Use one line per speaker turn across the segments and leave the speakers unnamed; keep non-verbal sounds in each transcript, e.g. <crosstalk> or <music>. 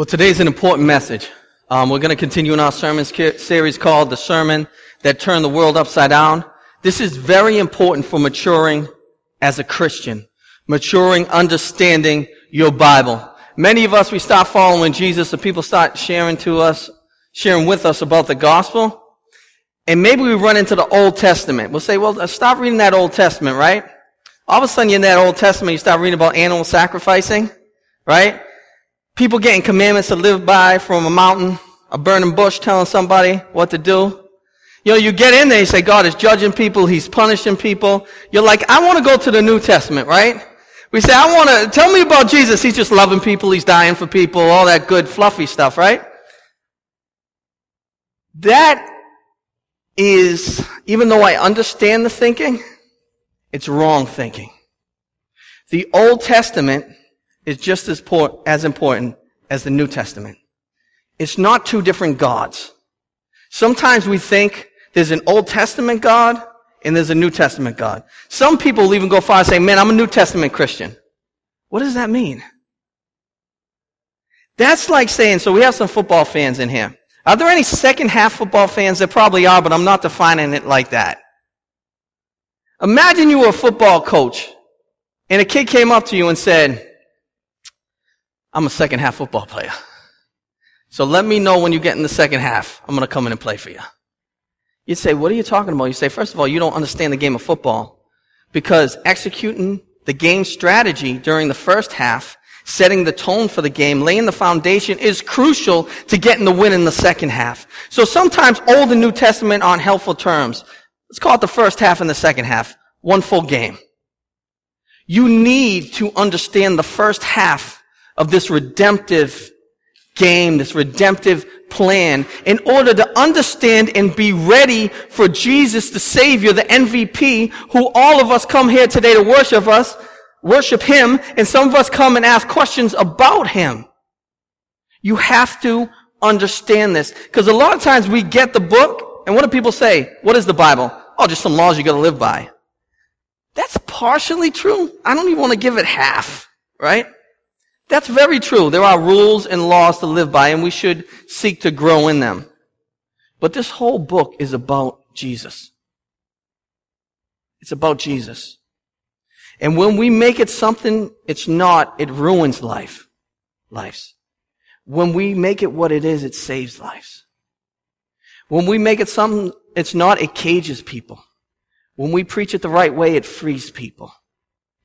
Well, today's an important message. Um, we're going to continue in our sermon series called The Sermon That Turned the World Upside Down. This is very important for maturing as a Christian. Maturing, understanding your Bible. Many of us, we start following Jesus, and people start sharing to us, sharing with us about the gospel. And maybe we run into the Old Testament. We'll say, well, stop reading that Old Testament, right? All of a sudden, you're in that Old Testament, you start reading about animal sacrificing, right? People getting commandments to live by from a mountain, a burning bush telling somebody what to do. You know, you get in there, you say, God is judging people, He's punishing people. You're like, I want to go to the New Testament, right? We say, I want to, tell me about Jesus. He's just loving people, He's dying for people, all that good, fluffy stuff, right? That is, even though I understand the thinking, it's wrong thinking. The Old Testament is just as, as important as the New Testament. It's not two different gods. Sometimes we think there's an Old Testament God and there's a New Testament God. Some people will even go far and say, man, I'm a New Testament Christian. What does that mean? That's like saying, so we have some football fans in here. Are there any second half football fans? There probably are, but I'm not defining it like that. Imagine you were a football coach and a kid came up to you and said, I'm a second half football player. So let me know when you get in the second half. I'm going to come in and play for you. You'd say, what are you talking about? You say, first of all, you don't understand the game of football because executing the game strategy during the first half, setting the tone for the game, laying the foundation is crucial to getting the win in the second half. So sometimes Old and New Testament on helpful terms. Let's call it the first half and the second half. One full game. You need to understand the first half of this redemptive game, this redemptive plan, in order to understand and be ready for Jesus, the Savior, the MVP, who all of us come here today to worship us, worship Him, and some of us come and ask questions about Him. You have to understand this. Because a lot of times we get the book, and what do people say? What is the Bible? Oh, just some laws you gotta live by. That's partially true. I don't even want to give it half, right? That's very true. There are rules and laws to live by, and we should seek to grow in them. But this whole book is about Jesus. It's about Jesus. And when we make it something it's not, it ruins life. Lives. When we make it what it is, it saves lives. When we make it something it's not, it cages people. When we preach it the right way, it frees people.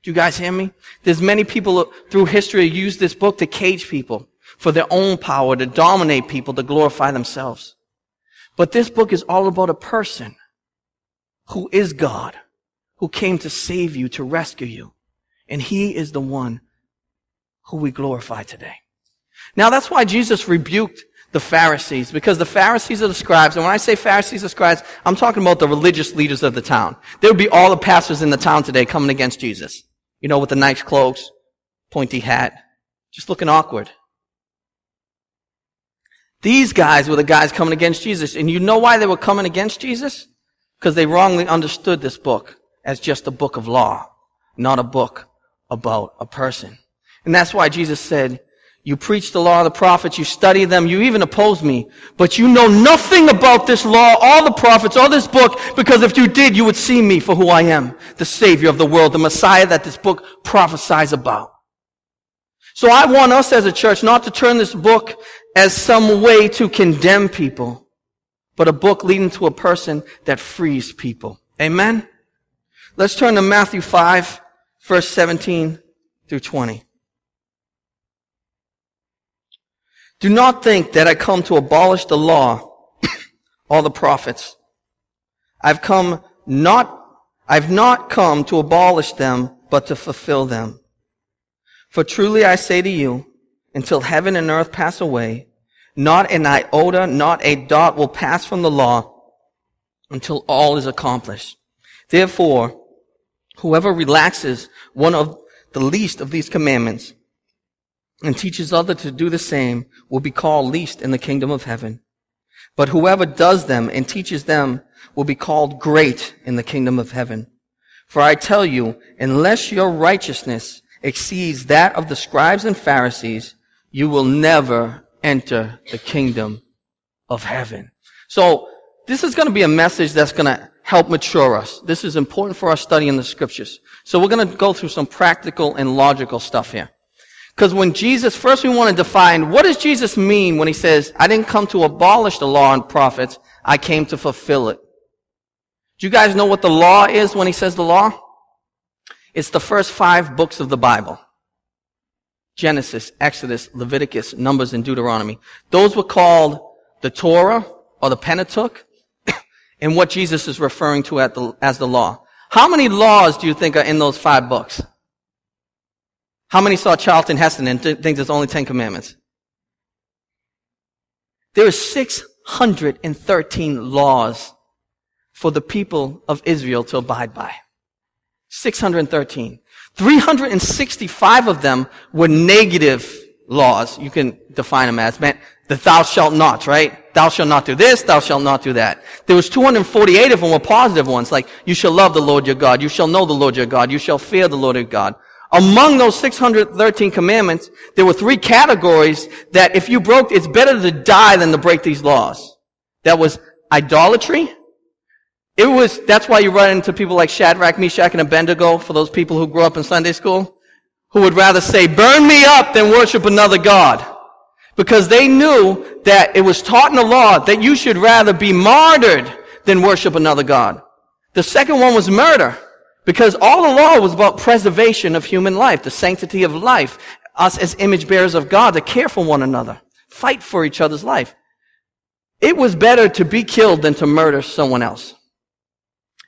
Do you guys hear me? There's many people through history who use this book to cage people for their own power, to dominate people, to glorify themselves. But this book is all about a person who is God, who came to save you, to rescue you. And he is the one who we glorify today. Now that's why Jesus rebuked the Pharisees, because the Pharisees are the scribes, and when I say Pharisees are scribes, I'm talking about the religious leaders of the town. There would be all the pastors in the town today coming against Jesus. You know, with the nice clothes, pointy hat, just looking awkward. These guys were the guys coming against Jesus. And you know why they were coming against Jesus? Because they wrongly understood this book as just a book of law, not a book about a person. And that's why Jesus said, you preach the law of the prophets, you study them, you even oppose me, but you know nothing about this law, all the prophets, all this book, because if you did, you would see me for who I am, the Savior of the world, the Messiah that this book prophesies about. So I want us as a church not to turn this book as some way to condemn people, but a book leading to a person that frees people. Amen? Let's turn to Matthew 5, verse 17 through 20. Do not think that I come to abolish the law <coughs> or the prophets. I've come not, I've not come to abolish them, but to fulfill them. For truly I say to you, until heaven and earth pass away, not an iota, not a dot will pass from the law until all is accomplished. Therefore, whoever relaxes one of the least of these commandments and teaches others to do the same will be called least in the kingdom of heaven. But whoever does them and teaches them will be called great in the kingdom of heaven. For I tell you, unless your righteousness exceeds that of the scribes and Pharisees, you will never enter the kingdom of heaven. So this is going to be a message that's going to help mature us. This is important for our study in the scriptures. So we're going to go through some practical and logical stuff here. Because when Jesus, first we want to define, what does Jesus mean when he says, I didn't come to abolish the law and prophets, I came to fulfill it. Do you guys know what the law is when he says the law? It's the first five books of the Bible. Genesis, Exodus, Leviticus, Numbers, and Deuteronomy. Those were called the Torah or the Pentateuch <coughs> and what Jesus is referring to as the law. How many laws do you think are in those five books? How many saw Charlton Heston and think there's only Ten Commandments? There are 613 laws for the people of Israel to abide by. 613. 365 of them were negative laws. You can define them as, man, the thou shalt not, right? Thou shalt not do this, thou shalt not do that. There was 248 of them were positive ones, like, you shall love the Lord your God, you shall know the Lord your God, you shall fear the Lord your God. Among those 613 commandments, there were three categories that if you broke, it's better to die than to break these laws. That was idolatry. It was, that's why you run into people like Shadrach, Meshach, and Abednego, for those people who grew up in Sunday school, who would rather say, burn me up than worship another God. Because they knew that it was taught in the law that you should rather be martyred than worship another God. The second one was murder. Because all the law was about preservation of human life, the sanctity of life, us as image bearers of God to care for one another, fight for each other's life. It was better to be killed than to murder someone else.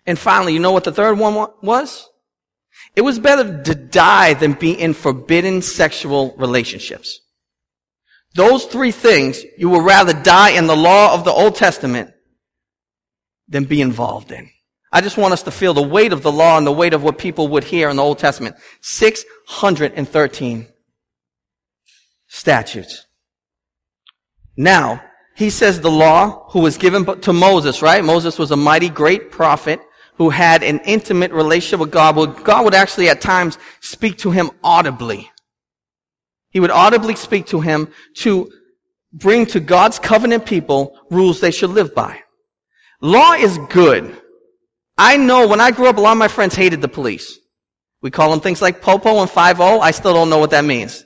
And finally, you know what the third one was? It was better to die than be in forbidden sexual relationships. Those three things you would rather die in the law of the Old Testament than be involved in. I just want us to feel the weight of the law and the weight of what people would hear in the Old Testament. 613 statutes. Now, he says the law who was given to Moses, right? Moses was a mighty great prophet who had an intimate relationship with God. Well, God would actually at times speak to him audibly. He would audibly speak to him to bring to God's covenant people rules they should live by. Law is good. I know when I grew up, a lot of my friends hated the police. We call them things like popo and 5 I still don't know what that means.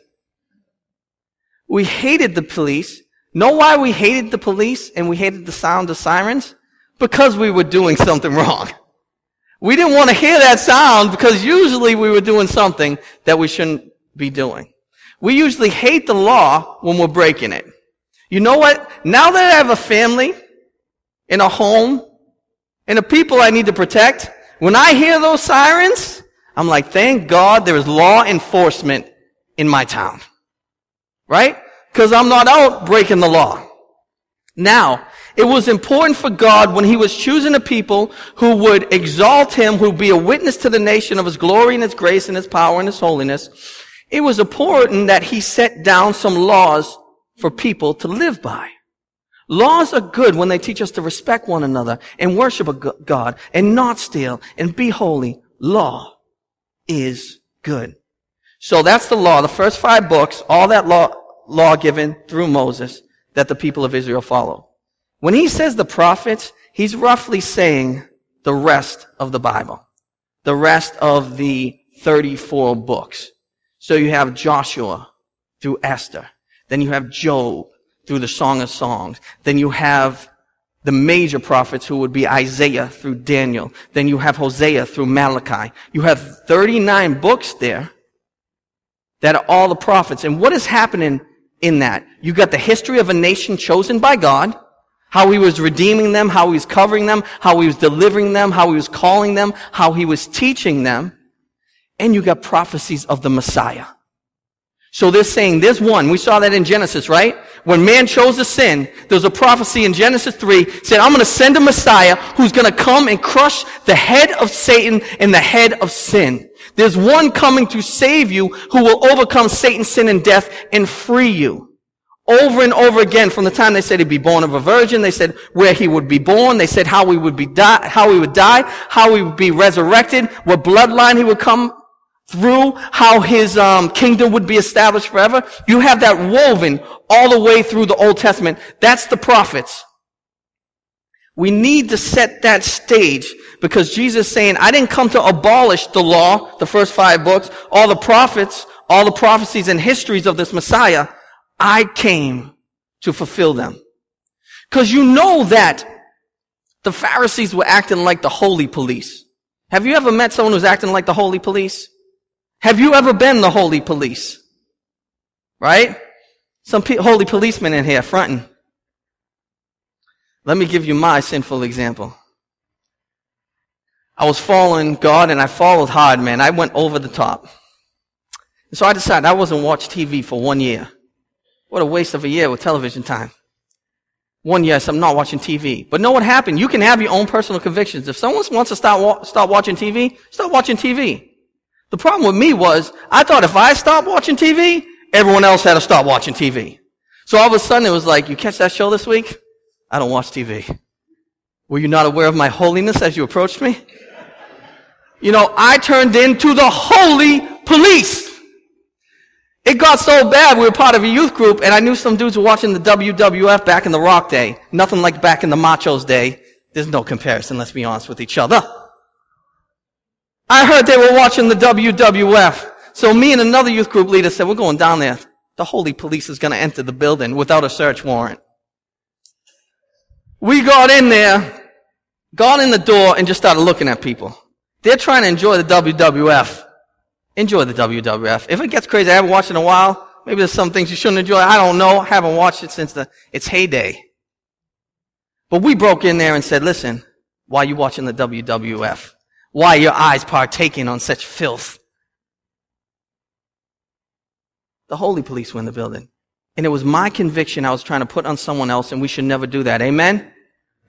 We hated the police. Know why we hated the police and we hated the sound of sirens? Because we were doing something wrong. We didn't want to hear that sound because usually we were doing something that we shouldn't be doing. We usually hate the law when we're breaking it. You know what? Now that I have a family in a home and the people I need to protect, when I hear those sirens, I'm like, thank God there is law enforcement in my town. Right? Because I'm not out breaking the law. Now, it was important for God when he was choosing a people who would exalt him, who would be a witness to the nation of his glory and his grace and his power and his holiness. It was important that he set down some laws for people to live by. Laws are good when they teach us to respect one another and worship a God and not steal and be holy. Law is good. So that's the law. The first five books, all that law, law given through Moses that the people of Israel follow. When he says the prophets, he's roughly saying the rest of the Bible. The rest of the 34 books. So you have Joshua through Esther. Then you have Job through the Song of Songs. Then you have the major prophets who would be Isaiah through Daniel. Then you have Hosea through Malachi. You have 39 books there that are all the prophets. And what is happening in that? You got the history of a nation chosen by God, how he was redeeming them, how he was covering them, how he was delivering them, how he was calling them, how he was teaching them. And you got prophecies of the Messiah. So they're saying there's one. We saw that in Genesis, right? When man chose to sin, there's a prophecy in Genesis 3 said, I'm going to send a Messiah who's going to come and crush the head of Satan and the head of sin. There's one coming to save you who will overcome Satan, sin, and death and free you. Over and over again, from the time they said he'd be born of a virgin, they said where he would be born, they said how he would be die, how he would die, how he would be resurrected, what bloodline he would come through how his um, kingdom would be established forever. You have that woven all the way through the Old Testament. That's the prophets. We need to set that stage because Jesus saying, I didn't come to abolish the law, the first five books, all the prophets, all the prophecies and histories of this Messiah. I came to fulfill them. Cause you know that the Pharisees were acting like the holy police. Have you ever met someone who's acting like the holy police? Have you ever been the holy police? Right? Some pe- holy policemen in here fronting. Let me give you my sinful example. I was following God and I followed hard, man. I went over the top. And so I decided I wasn't watch TV for one year. What a waste of a year with television time. One, yes, I'm not watching TV. But know what happened? You can have your own personal convictions. If someone wants to start, wa- watching TV, start watching TV. The problem with me was, I thought if I stopped watching TV, everyone else had to stop watching TV. So all of a sudden it was like, you catch that show this week? I don't watch TV. Were you not aware of my holiness as you approached me? You know, I turned into the holy police. It got so bad, we were part of a youth group, and I knew some dudes were watching the WWF back in the rock day. Nothing like back in the machos day. There's no comparison, let's be honest with each other. I heard they were watching the WWF. So me and another youth group leader said, we're going down there. The holy police is going to enter the building without a search warrant. We got in there, got in the door and just started looking at people. They're trying to enjoy the WWF. Enjoy the WWF. If it gets crazy, I haven't watched in a while. Maybe there's some things you shouldn't enjoy. I don't know. I haven't watched it since the, its heyday. But we broke in there and said, listen, why are you watching the WWF? Why your eyes partaking on such filth? The holy police were in the building. And it was my conviction I was trying to put on someone else, and we should never do that. Amen?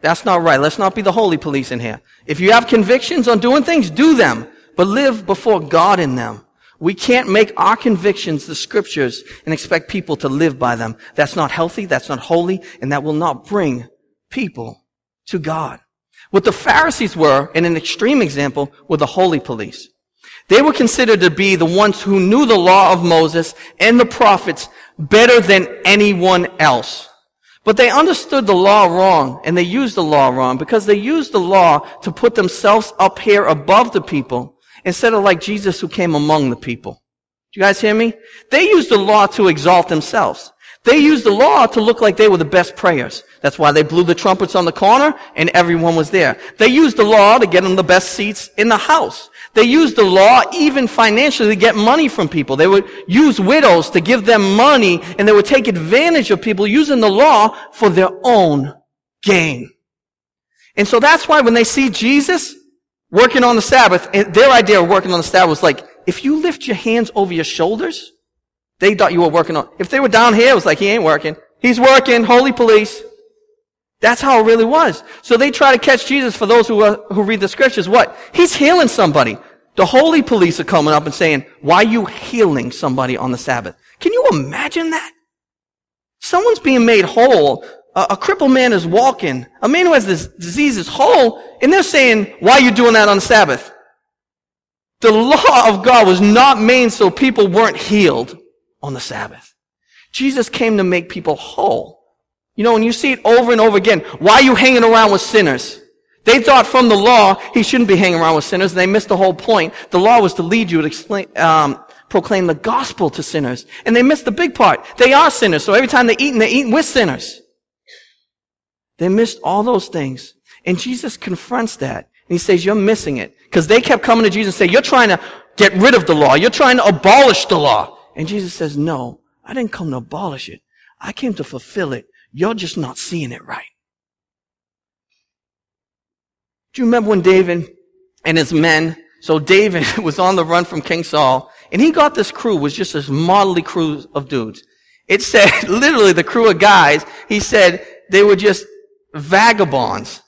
That's not right. Let's not be the holy police in here. If you have convictions on doing things, do them, but live before God in them. We can't make our convictions the scriptures and expect people to live by them. That's not healthy, that's not holy, and that will not bring people to God. What the Pharisees were, in an extreme example, were the holy police. They were considered to be the ones who knew the law of Moses and the prophets better than anyone else. But they understood the law wrong and they used the law wrong because they used the law to put themselves up here above the people instead of like Jesus who came among the people. Do you guys hear me? They used the law to exalt themselves. They used the law to look like they were the best prayers. That's why they blew the trumpets on the corner and everyone was there. They used the law to get them the best seats in the house. They used the law even financially to get money from people. They would use widows to give them money and they would take advantage of people using the law for their own gain. And so that's why when they see Jesus working on the Sabbath, eh, their idea of working on the Sabbath was like, if you lift your hands over your shoulders, they thought you were working on, if they were down here, it was like, he ain't working. He's working, holy police. That's how it really was. So they try to catch Jesus for those who, uh, who read the scriptures. What? He's healing somebody. The holy police are coming up and saying, why are you healing somebody on the Sabbath? Can you imagine that? Someone's being made whole. A, a crippled man is walking. A man who has this disease is whole. And they're saying, why are you doing that on the Sabbath? The law of God was not made so people weren't healed on the Sabbath. Jesus came to make people whole. You know, and you see it over and over again, why are you hanging around with sinners? They thought from the law he shouldn't be hanging around with sinners, and they missed the whole point. The law was to lead you to explain, um, proclaim the gospel to sinners, and they missed the big part. They are sinners, so every time they eat, they're eating with sinners. They missed all those things, and Jesus confronts that, and he says, "You're missing it," because they kept coming to Jesus and say, "You're trying to get rid of the law. You're trying to abolish the law." And Jesus says, "No, I didn't come to abolish it. I came to fulfill it." You're just not seeing it right. Do you remember when David and his men, so David <laughs> was on the run from King Saul, and he got this crew, was just this motley crew of dudes. It <laughs> said, literally the crew of guys, he said they were just vagabonds.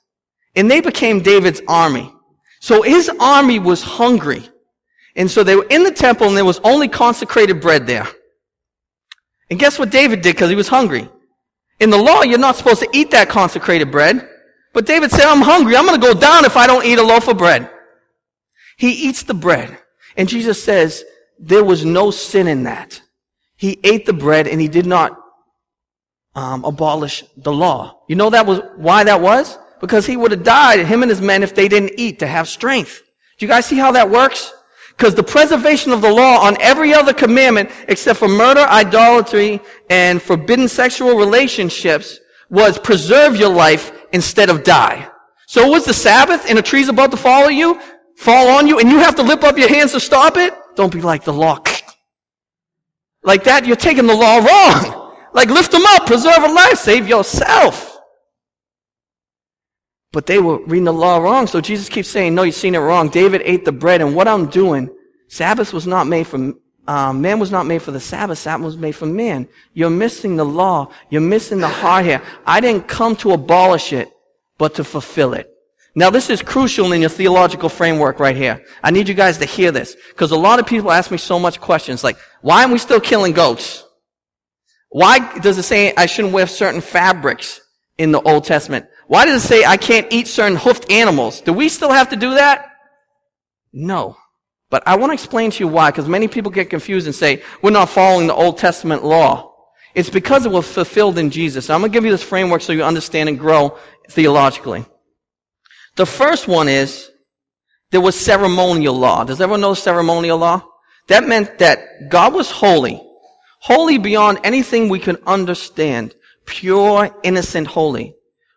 And they became David's army. So his army was hungry. And so they were in the temple and there was only consecrated bread there. And guess what David did because he was hungry? In the law, you're not supposed to eat that consecrated bread. But David said, I'm hungry. I'm going to go down if I don't eat a loaf of bread. He eats the bread. And Jesus says there was no sin in that. He ate the bread and he did not um, abolish the law. You know that was why that was? Because he would have died, him and his men, if they didn't eat to have strength. Do you guys see how that works? Because the preservation of the law on every other commandment, except for murder, idolatry, and forbidden sexual relationships, was preserve your life instead of die. So was the Sabbath and a tree's about to follow you, fall on you, and you have to lift up your hands to stop it? Don't be like the law. Like that, you're taking the law wrong. Like lift them up, preserve a life, save yourself. But they were reading the law wrong. So Jesus keeps saying, no, you've seen it wrong. David ate the bread and what I'm doing, Sabbath was not made for, uh, man was not made for the Sabbath. Sabbath was made for man. You're missing the law. You're missing the heart here. I didn't come to abolish it, but to fulfill it. Now this is crucial in your theological framework right here. I need you guys to hear this. Because a lot of people ask me so much questions like, why are we still killing goats? Why does it say I shouldn't wear certain fabrics in the Old Testament? Why does it say I can't eat certain hoofed animals? Do we still have to do that? No. But I want to explain to you why, because many people get confused and say, we're not following the Old Testament law. It's because it was fulfilled in Jesus. I'm going to give you this framework so you understand and grow theologically. The first one is, there was ceremonial law. Does everyone know ceremonial law? That meant that God was holy. Holy beyond anything we can understand. Pure, innocent, holy.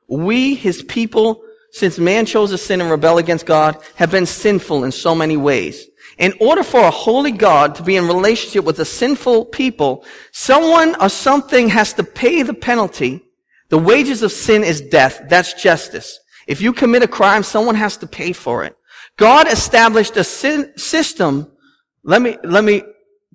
We, his people, since man chose to sin and rebel against God, have been sinful in so many ways. In order for a holy God to be in relationship with a sinful people, someone or something has to pay the penalty. The wages of sin is death. That's justice. If you commit a crime, someone has to pay for it. God established a system. Let me, let me,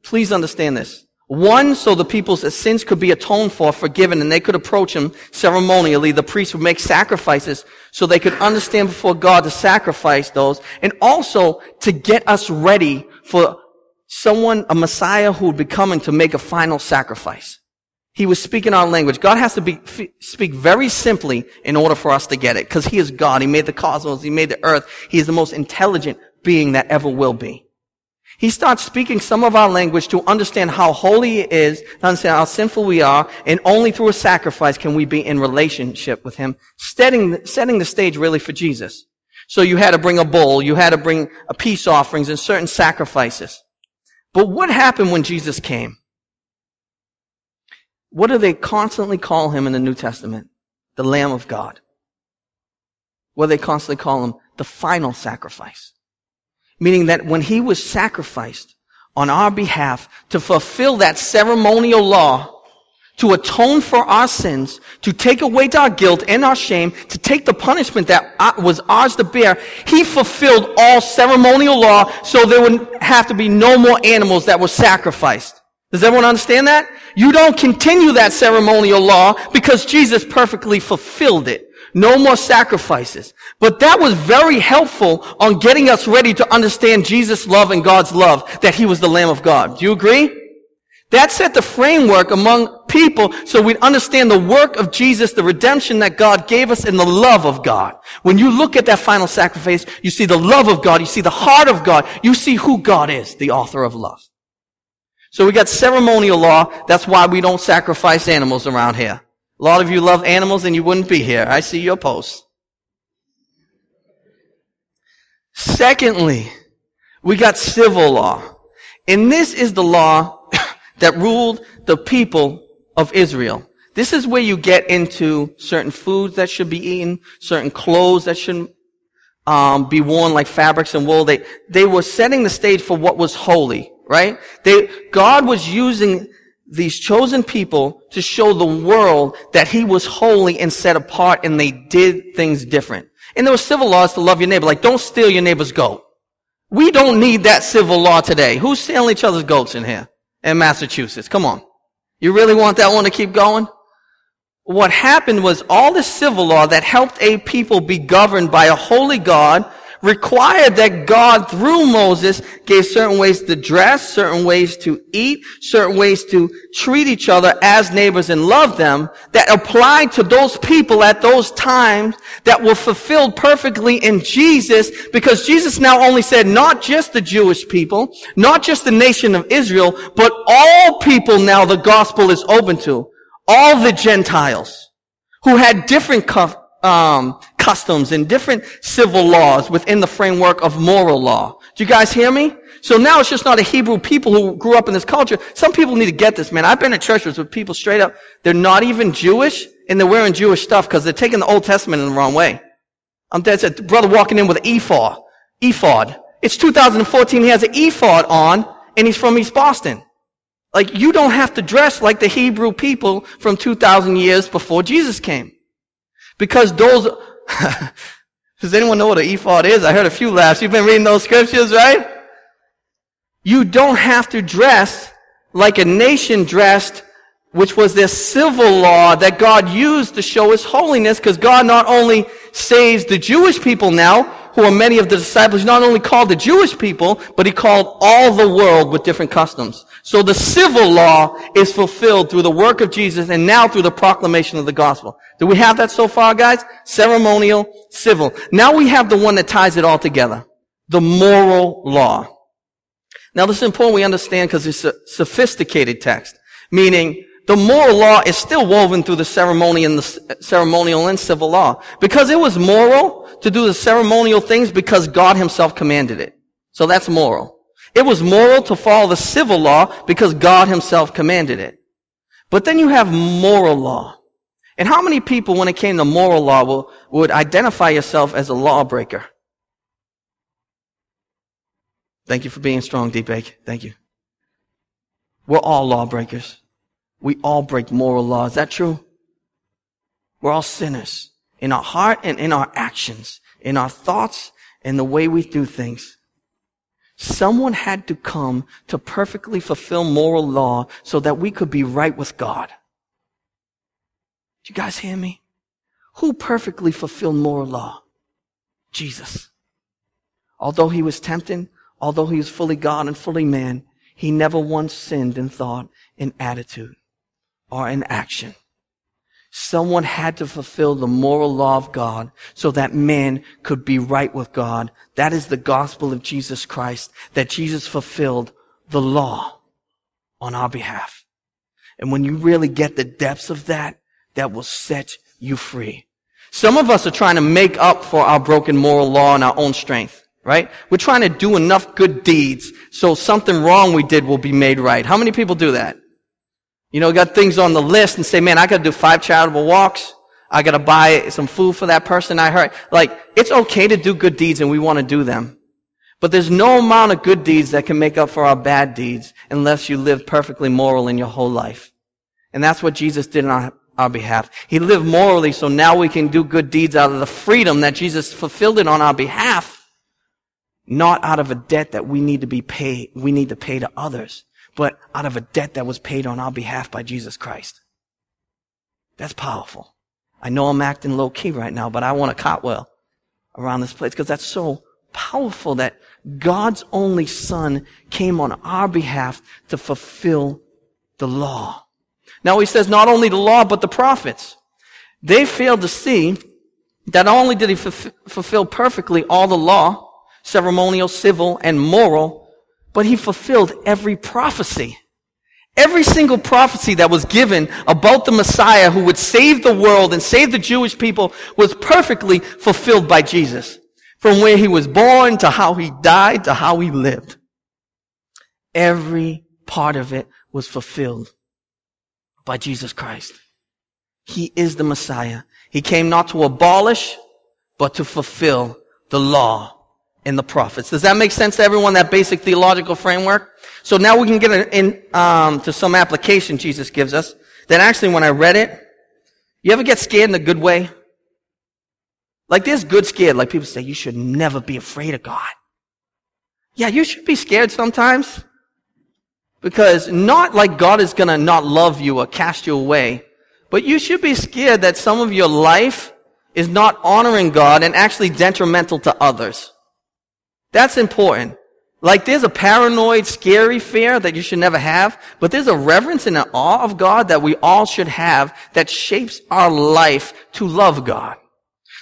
please understand this. One, so the people's sins could be atoned for, forgiven, and they could approach him ceremonially. The priest would make sacrifices so they could understand before God to sacrifice those. And also to get us ready for someone, a Messiah who would be coming to make a final sacrifice. He was speaking our language. God has to be, f- speak very simply in order for us to get it. Because He is God. He made the cosmos. He made the earth. He is the most intelligent being that ever will be. He starts speaking some of our language to understand how holy He is, to understand how sinful we are, and only through a sacrifice can we be in relationship with Him, setting, setting the stage really for Jesus. So you had to bring a bull, you had to bring a peace offerings and certain sacrifices. But what happened when Jesus came? What do they constantly call him in the New Testament? The Lamb of God. What do they constantly call him? The final sacrifice. Meaning that when he was sacrificed on our behalf to fulfill that ceremonial law, to atone for our sins, to take away our guilt and our shame, to take the punishment that was ours to bear, he fulfilled all ceremonial law so there would have to be no more animals that were sacrificed. Does everyone understand that? You don't continue that ceremonial law because Jesus perfectly fulfilled it. No more sacrifices. But that was very helpful on getting us ready to understand Jesus' love and God's love, that He was the Lamb of God. Do you agree? That set the framework among people so we'd understand the work of Jesus, the redemption that God gave us, and the love of God. When you look at that final sacrifice, you see the love of God, you see the heart of God, you see who God is, the author of love. So we got ceremonial law. That's why we don't sacrifice animals around here. A lot of you love animals and you wouldn't be here. I see your posts. Secondly, we got civil law. And this is the law <coughs> that ruled the people of Israel. This is where you get into certain foods that should be eaten, certain clothes that should um, be worn like fabrics and wool. They, they were setting the stage for what was holy right? They, God was using these chosen people to show the world that he was holy and set apart and they did things different. And there were civil laws to love your neighbor, like don't steal your neighbor's goat. We don't need that civil law today. Who's stealing each other's goats in here? In Massachusetts. Come on. You really want that one to keep going? What happened was all the civil law that helped a people be governed by a holy God required that God, through Moses, gave certain ways to dress, certain ways to eat, certain ways to treat each other as neighbors and love them, that applied to those people at those times that were fulfilled perfectly in Jesus, because Jesus now only said not just the Jewish people, not just the nation of Israel, but all people now the gospel is open to. All the Gentiles who had different um, customs and different civil laws within the framework of moral law. Do you guys hear me? So now it's just not a Hebrew people who grew up in this culture. Some people need to get this, man. I've been at churches with people straight up, they're not even Jewish and they're wearing Jewish stuff because they're taking the Old Testament in the wrong way. I'm dead set. Brother walking in with an ephod. Ephod. It's 2014. He has an ephod on and he's from East Boston. Like you don't have to dress like the Hebrew people from 2000 years before Jesus came. Because those, <laughs> does anyone know what an ephod is? I heard a few laughs. You've been reading those scriptures, right? You don't have to dress like a nation dressed, which was their civil law that God used to show his holiness, because God not only saves the Jewish people now, who are many of the disciples, not only called the Jewish people, but he called all the world with different customs. So the civil law is fulfilled through the work of Jesus and now through the proclamation of the gospel. Do we have that so far, guys? Ceremonial, civil. Now we have the one that ties it all together. The moral law. Now this is important we understand because it's a sophisticated text. Meaning, the moral law is still woven through the ceremony and the ceremonial and civil law. Because it was moral to do the ceremonial things because God himself commanded it. So that's moral. It was moral to follow the civil law because God himself commanded it. But then you have moral law. And how many people, when it came to moral law, will, would identify yourself as a lawbreaker? Thank you for being strong, Deep Thank you. We're all lawbreakers. We all break moral law. Is that true? We're all sinners in our heart and in our actions, in our thoughts and the way we do things. Someone had to come to perfectly fulfill moral law so that we could be right with God. Do you guys hear me? Who perfectly fulfilled moral law? Jesus. Although he was tempted, although he was fully God and fully man, he never once sinned in thought, in attitude or in action. Someone had to fulfill the moral law of God so that man could be right with God. That is the gospel of Jesus Christ, that Jesus fulfilled the law on our behalf. And when you really get the depths of that, that will set you free. Some of us are trying to make up for our broken moral law in our own strength, right? We're trying to do enough good deeds so something wrong we did will be made right. How many people do that? You know, got things on the list and say, man, I gotta do five charitable walks. I gotta buy some food for that person I hurt. Like, it's okay to do good deeds and we want to do them. But there's no amount of good deeds that can make up for our bad deeds unless you live perfectly moral in your whole life. And that's what Jesus did on our, our behalf. He lived morally so now we can do good deeds out of the freedom that Jesus fulfilled it on our behalf. Not out of a debt that we need to be paid, we need to pay to others but out of a debt that was paid on our behalf by Jesus Christ. That's powerful. I know I'm acting low key right now, but I want to cotwell around this place because that's so powerful that God's only son came on our behalf to fulfill the law. Now he says not only the law, but the prophets. They failed to see that not only did he fulfill perfectly all the law, ceremonial, civil, and moral, but he fulfilled every prophecy. Every single prophecy that was given about the Messiah who would save the world and save the Jewish people was perfectly fulfilled by Jesus. From where he was born to how he died to how he lived. Every part of it was fulfilled by Jesus Christ. He is the Messiah. He came not to abolish, but to fulfill the law in the prophets. Does that make sense to everyone, that basic theological framework? So now we can get in, um, to some application Jesus gives us. That actually, when I read it, you ever get scared in a good way? Like there's good scared. Like people say, you should never be afraid of God. Yeah, you should be scared sometimes. Because not like God is gonna not love you or cast you away, but you should be scared that some of your life is not honoring God and actually detrimental to others. That's important. Like there's a paranoid, scary fear that you should never have, but there's a reverence and an awe of God that we all should have that shapes our life to love God.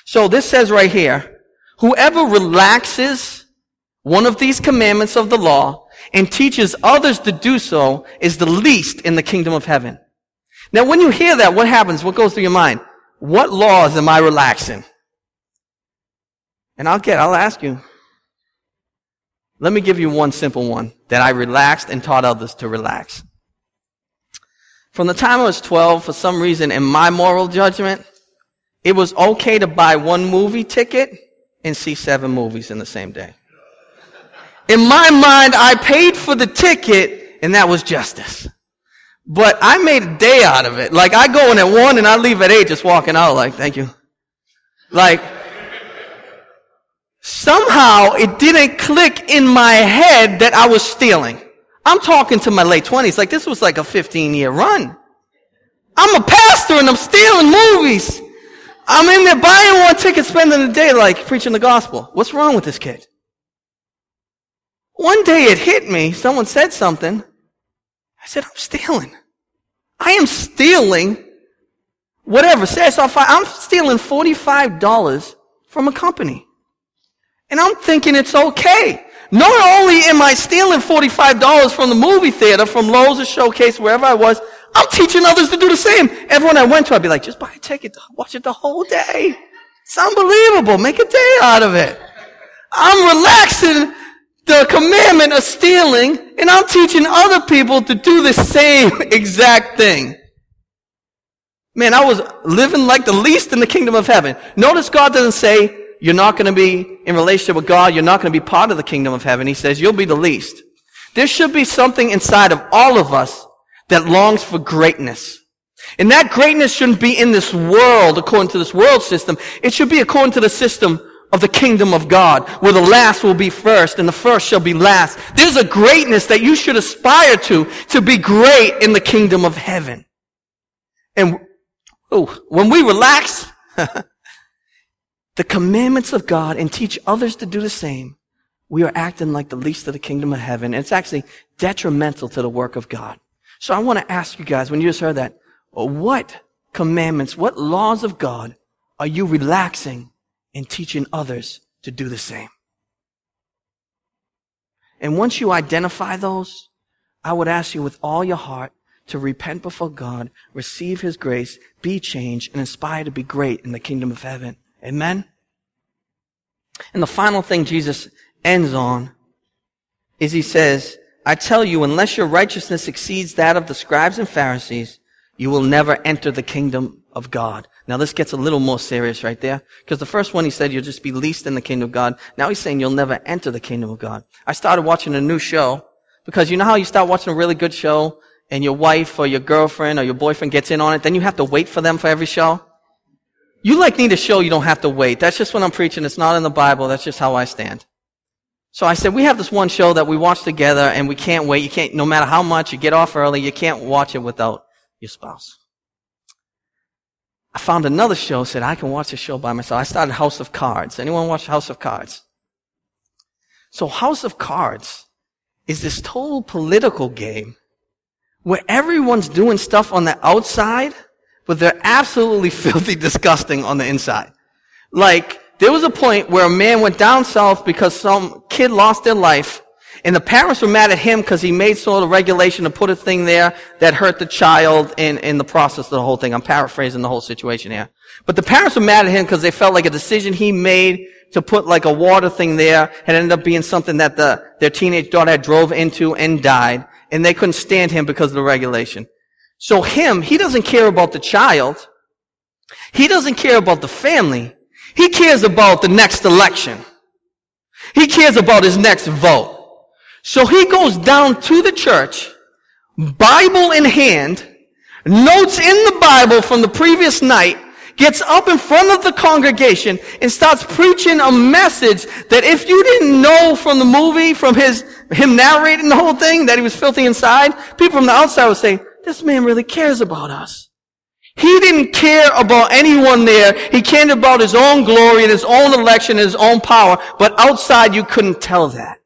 So this says right here, whoever relaxes one of these commandments of the law and teaches others to do so is the least in the kingdom of heaven. Now when you hear that, what happens? What goes through your mind? What laws am I relaxing? And I'll get, I'll ask you, let me give you one simple one that I relaxed and taught others to relax. From the time I was 12, for some reason, in my moral judgment, it was okay to buy one movie ticket and see seven movies in the same day. In my mind, I paid for the ticket and that was justice. But I made a day out of it. Like I go in at one and I leave at eight just walking out like, thank you. Like, somehow it didn't click in my head that I was stealing. I'm talking to my late twenties. Like this was like a 15 year run. I'm a pastor and I'm stealing movies. I'm in there buying one ticket, spending the day like preaching the gospel. What's wrong with this kid? One day it hit me. Someone said something. I said, I'm stealing. I am stealing whatever. Say five. I'm stealing $45 from a company. And I'm thinking it's okay. Not only am I stealing $45 from the movie theater, from Loews or Showcase, wherever I was, I'm teaching others to do the same. Everyone I went to, I'd be like, just buy a ticket, watch it the whole day. It's unbelievable. Make a day out of it. I'm relaxing the commandment of stealing, and I'm teaching other people to do the same <laughs> exact thing. Man, I was living like the least in the kingdom of heaven. Notice God doesn't say, you're not going to be in relationship with God. You're not going to be part of the kingdom of heaven. He says you'll be the least. There should be something inside of all of us that longs for greatness. And that greatness shouldn't be in this world according to this world system. It should be according to the system of the kingdom of God, where the last will be first and the first shall be last. There's a greatness that you should aspire to, to be great in the kingdom of heaven. And oh, when we relax, <laughs> the commandments of God and teach others to do the same, we are acting like the least of the kingdom of heaven. And it's actually detrimental to the work of God. So I want to ask you guys, when you just heard that, what commandments, what laws of God are you relaxing and teaching others to do the same? And once you identify those, I would ask you with all your heart to repent before God, receive His grace, be changed, and aspire to be great in the kingdom of heaven. Amen? And the final thing Jesus ends on is he says, I tell you, unless your righteousness exceeds that of the scribes and Pharisees, you will never enter the kingdom of God. Now this gets a little more serious right there. Because the first one he said you'll just be least in the kingdom of God. Now he's saying you'll never enter the kingdom of God. I started watching a new show because you know how you start watching a really good show and your wife or your girlfriend or your boyfriend gets in on it, then you have to wait for them for every show? You like need to show you don't have to wait. That's just what I'm preaching. It's not in the Bible. That's just how I stand. So I said, we have this one show that we watch together and we can't wait. You can't, no matter how much you get off early, you can't watch it without your spouse. I found another show, said I can watch a show by myself. I started House of Cards. Anyone watch House of Cards? So House of Cards is this total political game where everyone's doing stuff on the outside but they're absolutely <laughs> filthy disgusting on the inside. Like, there was a point where a man went down south because some kid lost their life, and the parents were mad at him because he made sort of regulation to put a thing there that hurt the child in, in the process of the whole thing. I'm paraphrasing the whole situation here. But the parents were mad at him because they felt like a decision he made to put like a water thing there had ended up being something that the, their teenage daughter had drove into and died, and they couldn't stand him because of the regulation. So him, he doesn't care about the child. He doesn't care about the family. He cares about the next election. He cares about his next vote. So he goes down to the church, Bible in hand, notes in the Bible from the previous night, gets up in front of the congregation and starts preaching a message that if you didn't know from the movie, from his, him narrating the whole thing, that he was filthy inside, people from the outside would say, this man really cares about us. He didn't care about anyone there. He cared about his own glory and his own election and his own power. But outside, you couldn't tell that.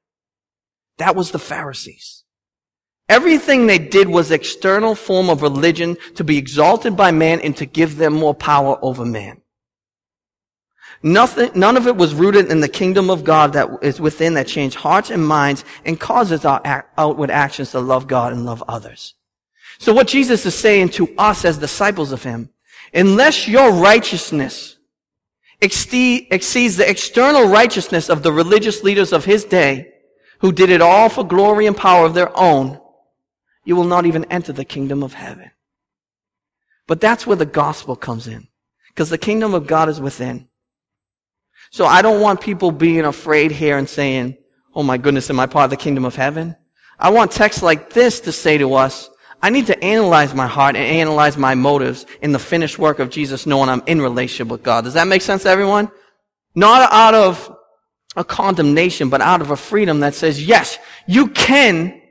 That was the Pharisees. Everything they did was external form of religion to be exalted by man and to give them more power over man. Nothing, none of it was rooted in the kingdom of God that is within that change hearts and minds and causes our outward actions to love God and love others. So what Jesus is saying to us as disciples of Him, unless your righteousness exceeds the external righteousness of the religious leaders of His day, who did it all for glory and power of their own, you will not even enter the kingdom of heaven. But that's where the gospel comes in. Because the kingdom of God is within. So I don't want people being afraid here and saying, oh my goodness, am I part of the kingdom of heaven? I want texts like this to say to us, I need to analyze my heart and analyze my motives in the finished work of Jesus, knowing I'm in relationship with God. Does that make sense to everyone? Not out of a condemnation, but out of a freedom that says, yes, you can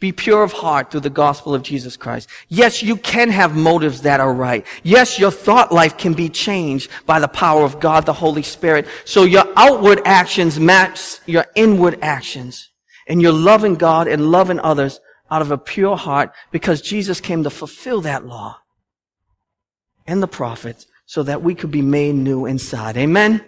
be pure of heart through the gospel of Jesus Christ. Yes, you can have motives that are right. Yes, your thought life can be changed by the power of God, the Holy Spirit. So your outward actions match your inward actions. And you're loving God and loving others out of a pure heart because Jesus came to fulfill that law and the prophets so that we could be made new inside. Amen.